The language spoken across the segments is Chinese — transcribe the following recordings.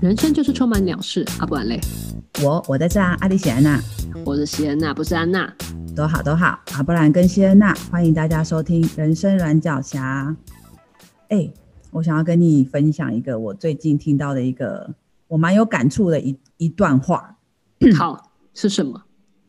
人生就是充满鸟事，阿不然嘞？我我在这啊，阿里喜安娜，我是西安娜，不是安娜，都好都好。阿不然跟西安娜，欢迎大家收听《人生软脚侠》。哎，我想要跟你分享一个我最近听到的一个我蛮有感触的一一段话。好，是什么？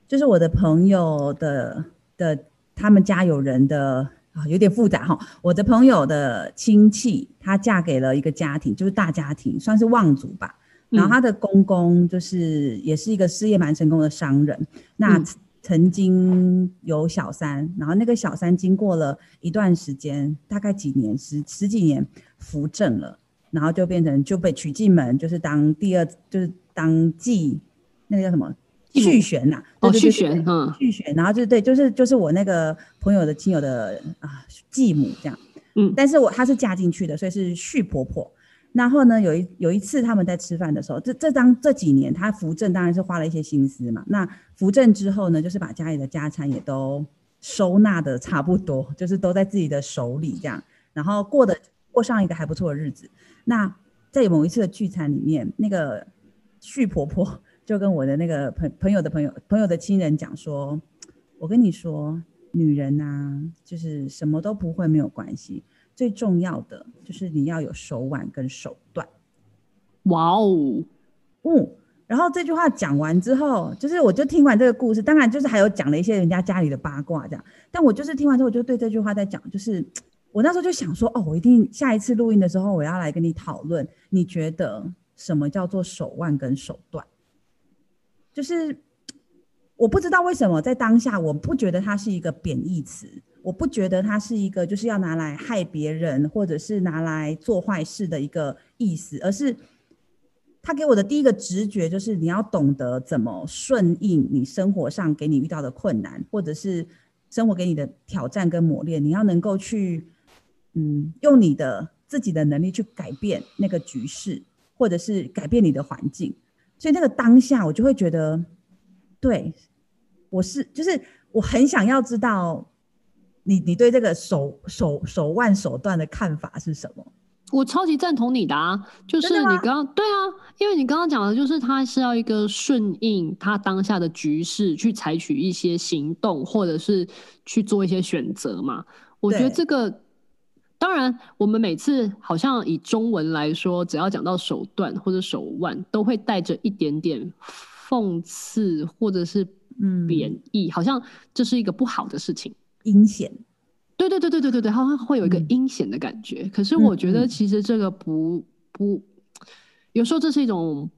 就是我的朋友的的他们家有人的。啊，有点复杂哈。我的朋友的亲戚，她嫁给了一个家庭，就是大家庭，算是望族吧。然后她的公公就是也是一个事业蛮成功的商人。那曾经有小三，然后那个小三经过了一段时间，大概几年十十几年扶正了，然后就变成就被娶进门，就是当第二，就是当继那个叫什么？续弦呐，哦，续弦，嗯，续弦，然后就对，就是就是我那个朋友的亲友的啊继母这样，嗯，但是我她是嫁进去的，所以是续婆婆。然后呢，有一有一次他们在吃饭的时候，这这当这几年她扶正当然是花了一些心思嘛。那扶正之后呢，就是把家里的家产也都收纳的差不多，就是都在自己的手里这样，然后过的过上一个还不错的日子。那在某一次的聚餐里面，那个续婆婆。就跟我的那个朋朋友的朋友朋友的亲人讲说，我跟你说，女人呐、啊，就是什么都不会没有关系，最重要的就是你要有手腕跟手段。哇哦，嗯，然后这句话讲完之后，就是我就听完这个故事，当然就是还有讲了一些人家家里的八卦这样，但我就是听完之后，我就对这句话在讲，就是 我那时候就想说，哦，我一定下一次录音的时候，我要来跟你讨论，你觉得什么叫做手腕跟手段？就是我不知道为什么在当下，我不觉得它是一个贬义词，我不觉得它是一个就是要拿来害别人或者是拿来做坏事的一个意思，而是他给我的第一个直觉就是你要懂得怎么顺应你生活上给你遇到的困难，或者是生活给你的挑战跟磨练，你要能够去嗯用你的自己的能力去改变那个局势，或者是改变你的环境。所以那个当下，我就会觉得，对，我是就是我很想要知道你你对这个手手手腕手段的看法是什么？我超级赞同你的啊，就是你刚刚对啊，因为你刚刚讲的就是他是要一个顺应他当下的局势去采取一些行动，或者是去做一些选择嘛。我觉得这个。当然，我们每次好像以中文来说，只要讲到手段或者手腕，都会带着一点点讽刺或者是贬义，嗯，好像这是一个不好的事情，阴险。对对对对对对对，好像会有一个阴险的感觉，嗯。可是我觉得其实这个不不，有时候这是一种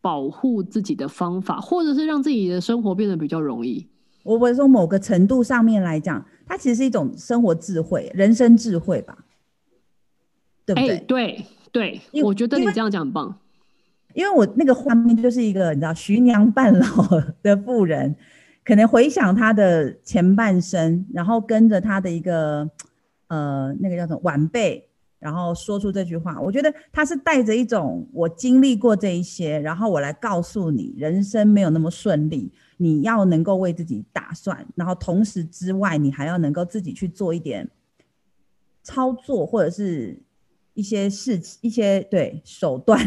保护自己的方法，或者是让自己的生活变得比较容易。我会从某个程度上面来讲。它其实是一种生活智慧、人生智慧吧，对不对？欸、对对，我觉得你这样讲很棒。因为我那个画面就是一个你知道徐娘半老的妇人，可能回想她的前半生，然后跟着她的一个呃那个叫什么晚辈，然后说出这句话。我觉得她是带着一种我经历过这一些，然后我来告诉你，人生没有那么顺利。你要能够为自己打算，然后同时之外，你还要能够自己去做一点操作，或者是一些事情、一些对手段。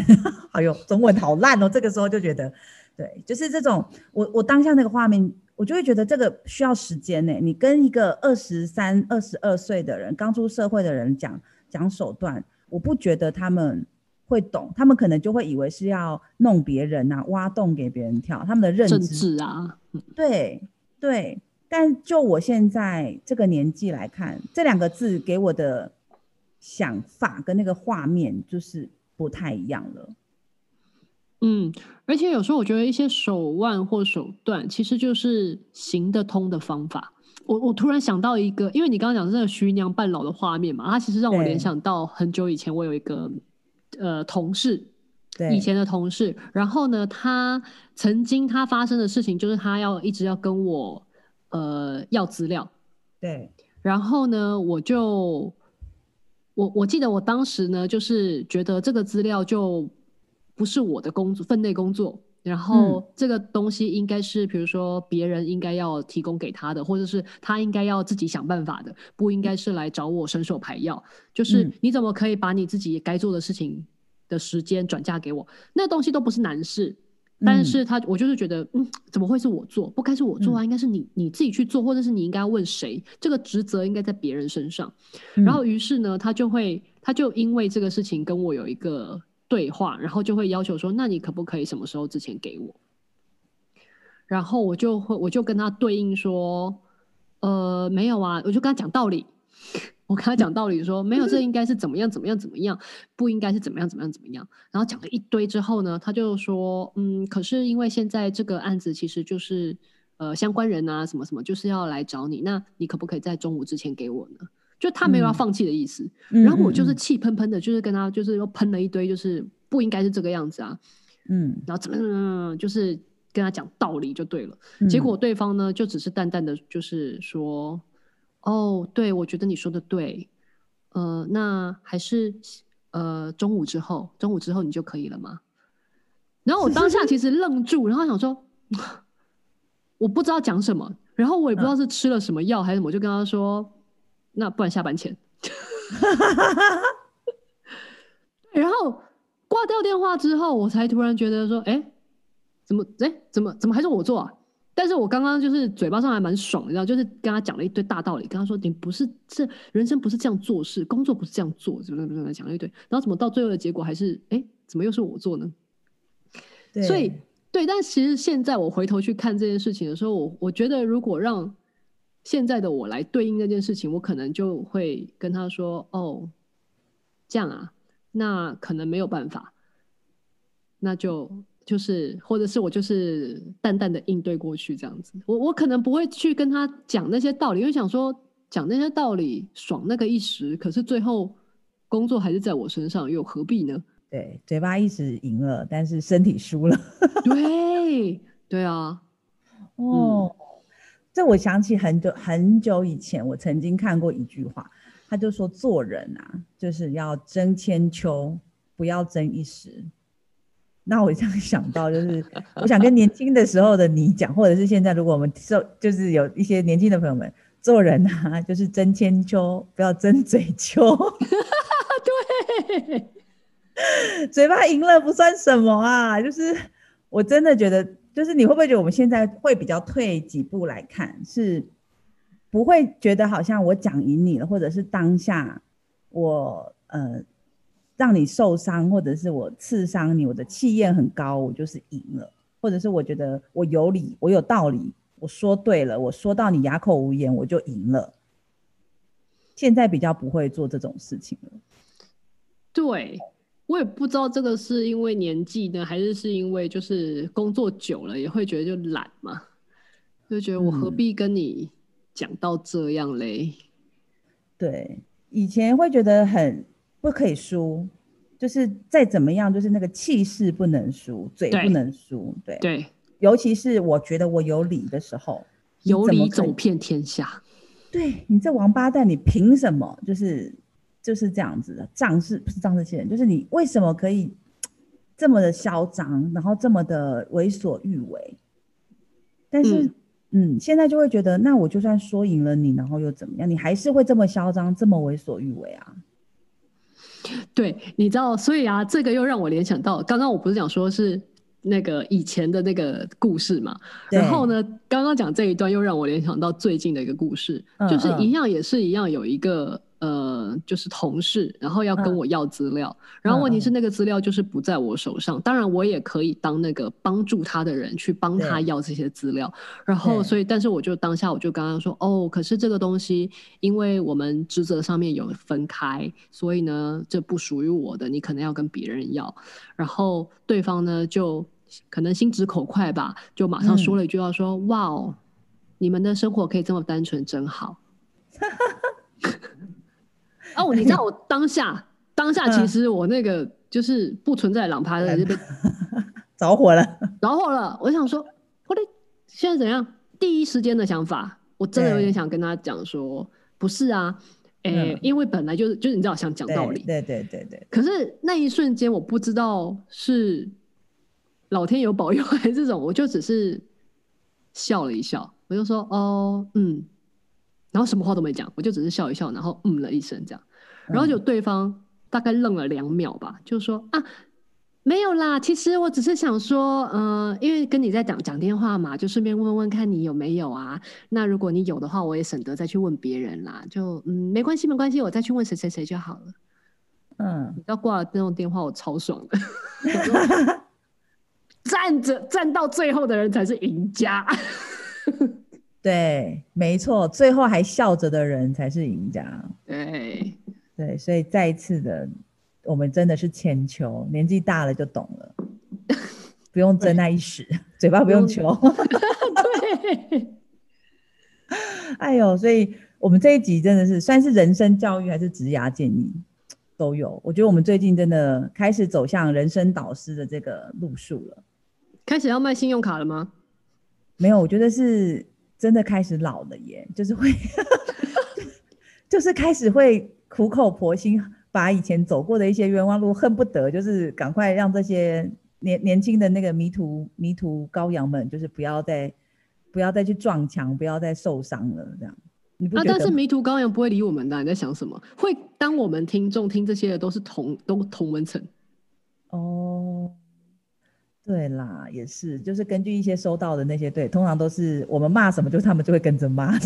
哎呦，中文好烂哦！这个时候就觉得，对，就是这种。我我当下那个画面，我就会觉得这个需要时间呢。你跟一个二十三、二十二岁的人，刚出社会的人讲讲手段，我不觉得他们。会懂，他们可能就会以为是要弄别人啊，挖洞给别人跳。他们的认知啊，对对。但就我现在这个年纪来看，这两个字给我的想法跟那个画面就是不太一样了。嗯，而且有时候我觉得一些手腕或手段，其实就是行得通的方法。我我突然想到一个，因为你刚刚讲的这个徐娘半老的画面嘛，它其实让我联想到很久以前，我有一个。呃，同事，对，以前的同事，然后呢，他曾经他发生的事情就是他要一直要跟我呃要资料，对，然后呢，我就我我记得我当时呢，就是觉得这个资料就不是我的工作分内工作，然后这个东西应该是，比如说别人应该要提供给他的，或者是他应该要自己想办法的，不应该是来找我伸手牌要。就是你怎么可以把你自己该做的事情的时间转嫁给我？那东西都不是难事，但是他我就是觉得，嗯，怎么会是我做？不该是我做啊，应该是你你自己去做，或者是你应该要问谁？这个职责应该在别人身上。然后于是呢，他就会他就因为这个事情跟我有一个。对话，然后就会要求说：“那你可不可以什么时候之前给我？”然后我就会，我就跟他对应说：“呃，没有啊。”我就跟他讲道理，我跟他讲道理说：“没有，这应该是怎么样怎么样怎么样，不应该是怎么样怎么样怎么样。”然后讲了一堆之后呢，他就说：“嗯，可是因为现在这个案子其实就是呃相关人啊，什么什么，就是要来找你，那你可不可以在中午之前给我呢？”就他没有要放弃的意思，嗯、然后我就是气喷喷的，就是跟他就是又喷了一堆，就是不应该是这个样子啊，嗯，然后怎么怎么，就是跟他讲道理就对了。嗯、结果对方呢，就只是淡淡的就是说，哦，对，我觉得你说的对，呃，那还是呃中午之后，中午之后你就可以了吗？然后我当下其实愣住，然后想说，我不知道讲什么，然后我也不知道是吃了什么药还是什么，我就跟他说。那不然下班前，然后挂掉电话之后，我才突然觉得说，哎、欸，怎么，哎、欸，怎么，怎么还是我做啊？但是我刚刚就是嘴巴上还蛮爽的，你知道，就是跟他讲了一堆大道理，跟他说，你不是这人生不是这样做事，工作不是这样做，怎么怎么怎么讲了一堆，然后怎么到最后的结果还是，哎、欸，怎么又是我做呢？对所以，对，但其实现在我回头去看这件事情的时候，我我觉得如果让。现在的我来对应这件事情，我可能就会跟他说：“哦，这样啊，那可能没有办法，那就就是，或者是我就是淡淡的应对过去这样子。我我可能不会去跟他讲那些道理，因为想说讲那些道理爽那个一时，可是最后工作还是在我身上，又何必呢？对，嘴巴一时赢了，但是身体输了。对，对啊，哦。嗯这我想起很久很久以前，我曾经看过一句话，他就说做人啊，就是要争千秋，不要争一时。那我这样想到，就是我想跟年轻的时候的你讲，或者是现在，如果我们受，就是有一些年轻的朋友们，做人啊，就是争千秋，不要争嘴秋。对，嘴巴赢了不算什么啊，就是我真的觉得。就是你会不会觉得我们现在会比较退几步来看，是不会觉得好像我讲赢你了，或者是当下我呃让你受伤，或者是我刺伤你，我的气焰很高，我就是赢了，或者是我觉得我有理，我有道理，我说对了，我说到你哑口无言，我就赢了。现在比较不会做这种事情了。对。我也不知道这个是因为年纪呢，还是是因为就是工作久了也会觉得就懒嘛，就觉得我何必跟你讲到这样嘞？嗯、对，以前会觉得很不可以输，就是再怎么样，就是那个气势不能输，嘴不能输，对对，对尤其是我觉得我有理的时候，有理走遍天下。对，你这王八蛋，你凭什么就是？就是这样子的，仗势不是仗势欺人，就是你为什么可以这么的嚣张，然后这么的为所欲为？但是，嗯，嗯，现在就会觉得，那我就算说赢了你，然后又怎么样？你还是会这么嚣张，这么为所欲为啊？对，你知道，所以啊，这个又让我联想到，刚刚我不是讲说是那个以前的那个故事嘛？然后呢，刚刚讲这一段又让我联想到最近的一个故事，就是一样也是一样，有一个。呃，就是同事，然后要跟我要资料，嗯、然后问题是那个资料就是不在我手上。嗯、当然，我也可以当那个帮助他的人去帮他要这些资料。然后，所以，但是我就当下我就刚刚说，哦，可是这个东西，因为我们职责上面有分开，所以呢，这不属于我的，你可能要跟别人要。然后对方呢，就可能心直口快吧，就马上说了一句话说，说、嗯、哇哦，你们的生活可以这么单纯，真好。哦，你知道我当下当下其实我那个就是不存在狼趴的就被 着火了，着火了。我想说，我的现在怎样？第一时间的想法，我真的有点想跟他讲说，不是啊，诶，因为本来就是就是你知道想讲道理，对对对对。可是那一瞬间我不知道是老天有保佑还是这种，我就只是笑了一笑，我就说哦嗯，然后什么话都没讲，我就只是笑一笑，然后嗯了一声这样，然后就对方大概愣了两秒吧，就说啊。没有啦，其实我只是想说，嗯、呃，因为跟你在讲讲电话嘛，就顺便问问看你有没有啊。那如果你有的话，我也省得再去问别人啦。就嗯，没关系，没关系，我再去问谁谁谁就好了。嗯，你要挂了这种电话，我超爽的。站着站到最后的人才是赢家。对，没错，最后还笑着的人才是赢家。对对，所以再一次的。我们真的是千秋，年纪大了就懂了，不用争那一时，嘴巴不用求。对，哎呦，所以我们这一集真的是算是人生教育还是职涯建议都有。我觉得我们最近真的开始走向人生导师的这个路数了。开始要卖信用卡了吗？没有，我觉得是真的开始老了耶，就是会，就是开始会苦口婆心。把以前走过的一些冤枉路，恨不得就是赶快让这些年年轻的那个迷途迷途羔羊们，就是不要再不要再去撞墙，不要再受伤了。这样？啊，但是迷途羔羊不会理我们的，你在想什么？会当我们听众听这些的都是同都同文层。哦，对啦，也是，就是根据一些收到的那些，对，通常都是我们骂什么，就是他们就会跟着骂。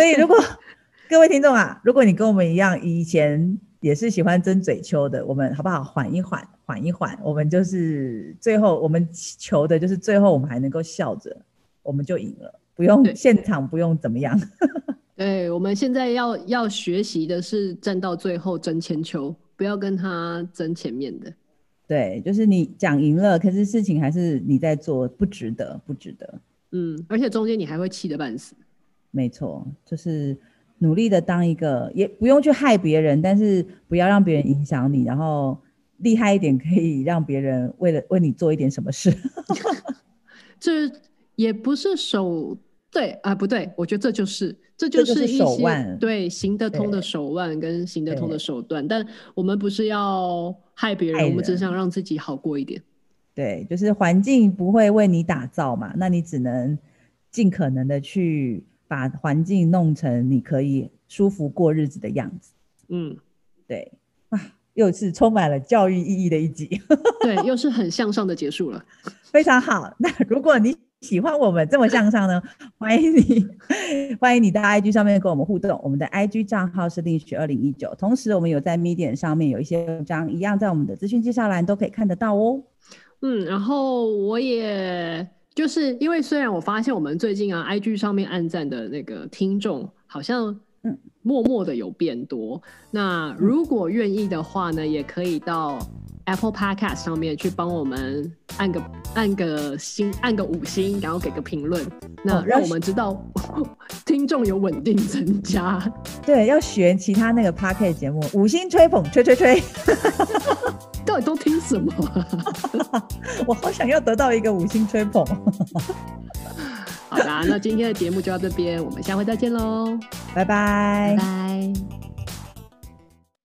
所以，如果 各位听众啊，如果你跟我们一样，以前也是喜欢争嘴秋的，我们好不好？缓一缓，缓一缓，我们就是最后，我们求的就是最后，我们还能够笑着，我们就赢了，不用现场，不用怎么样。对，对，我们现在要要学习的是站到最后争千秋，不要跟他争前面的。对，就是你讲赢了，可是事情还是你在做，不值得，不值得。嗯，而且中间你还会气得半死。没错，就是努力的当一个，也不用去害别人，但是不要让别人影响你，然后厉害一点，可以让别人为了为你做一点什么事。这也不是手对啊，不对，我觉得这就是这就是一些手腕，对行得通的手腕跟行得通的手段，但我们不是要害别人，人，我们只想让自己好过一点。对，就是环境不会为你打造嘛，那你只能尽可能的去。把环境弄成你可以舒服过日子的样子。嗯，对啊，又是充满了教育意义的一集。对，又是很向上的结束了。非常好。那如果你喜欢我们这么向上呢，欢迎你，欢迎你到 IG 上面跟我们互动。我们的 IG 账号是 Lineage 二零一九。同时，我们有在 Medium 上面有一些文章，一样在我们的资讯介绍栏都可以看得到哦。嗯，然后我也。就是因为虽然我发现我们最近啊，IG 上面按赞的那个听众好像嗯默默的有变多。那如果愿意的话呢，也可以到 Apple Podcast 上面去帮我们按个按个星，按个五星，然后给个评论，那让我们知道 听众有稳定增加。对，要学其他那个 Podcast 节目，五星吹捧，吹吹吹。到底都听什么？我好想要得到一个五星吹捧。好啦，那今天的节目就到这边，我们下回再见喽，拜拜，拜拜。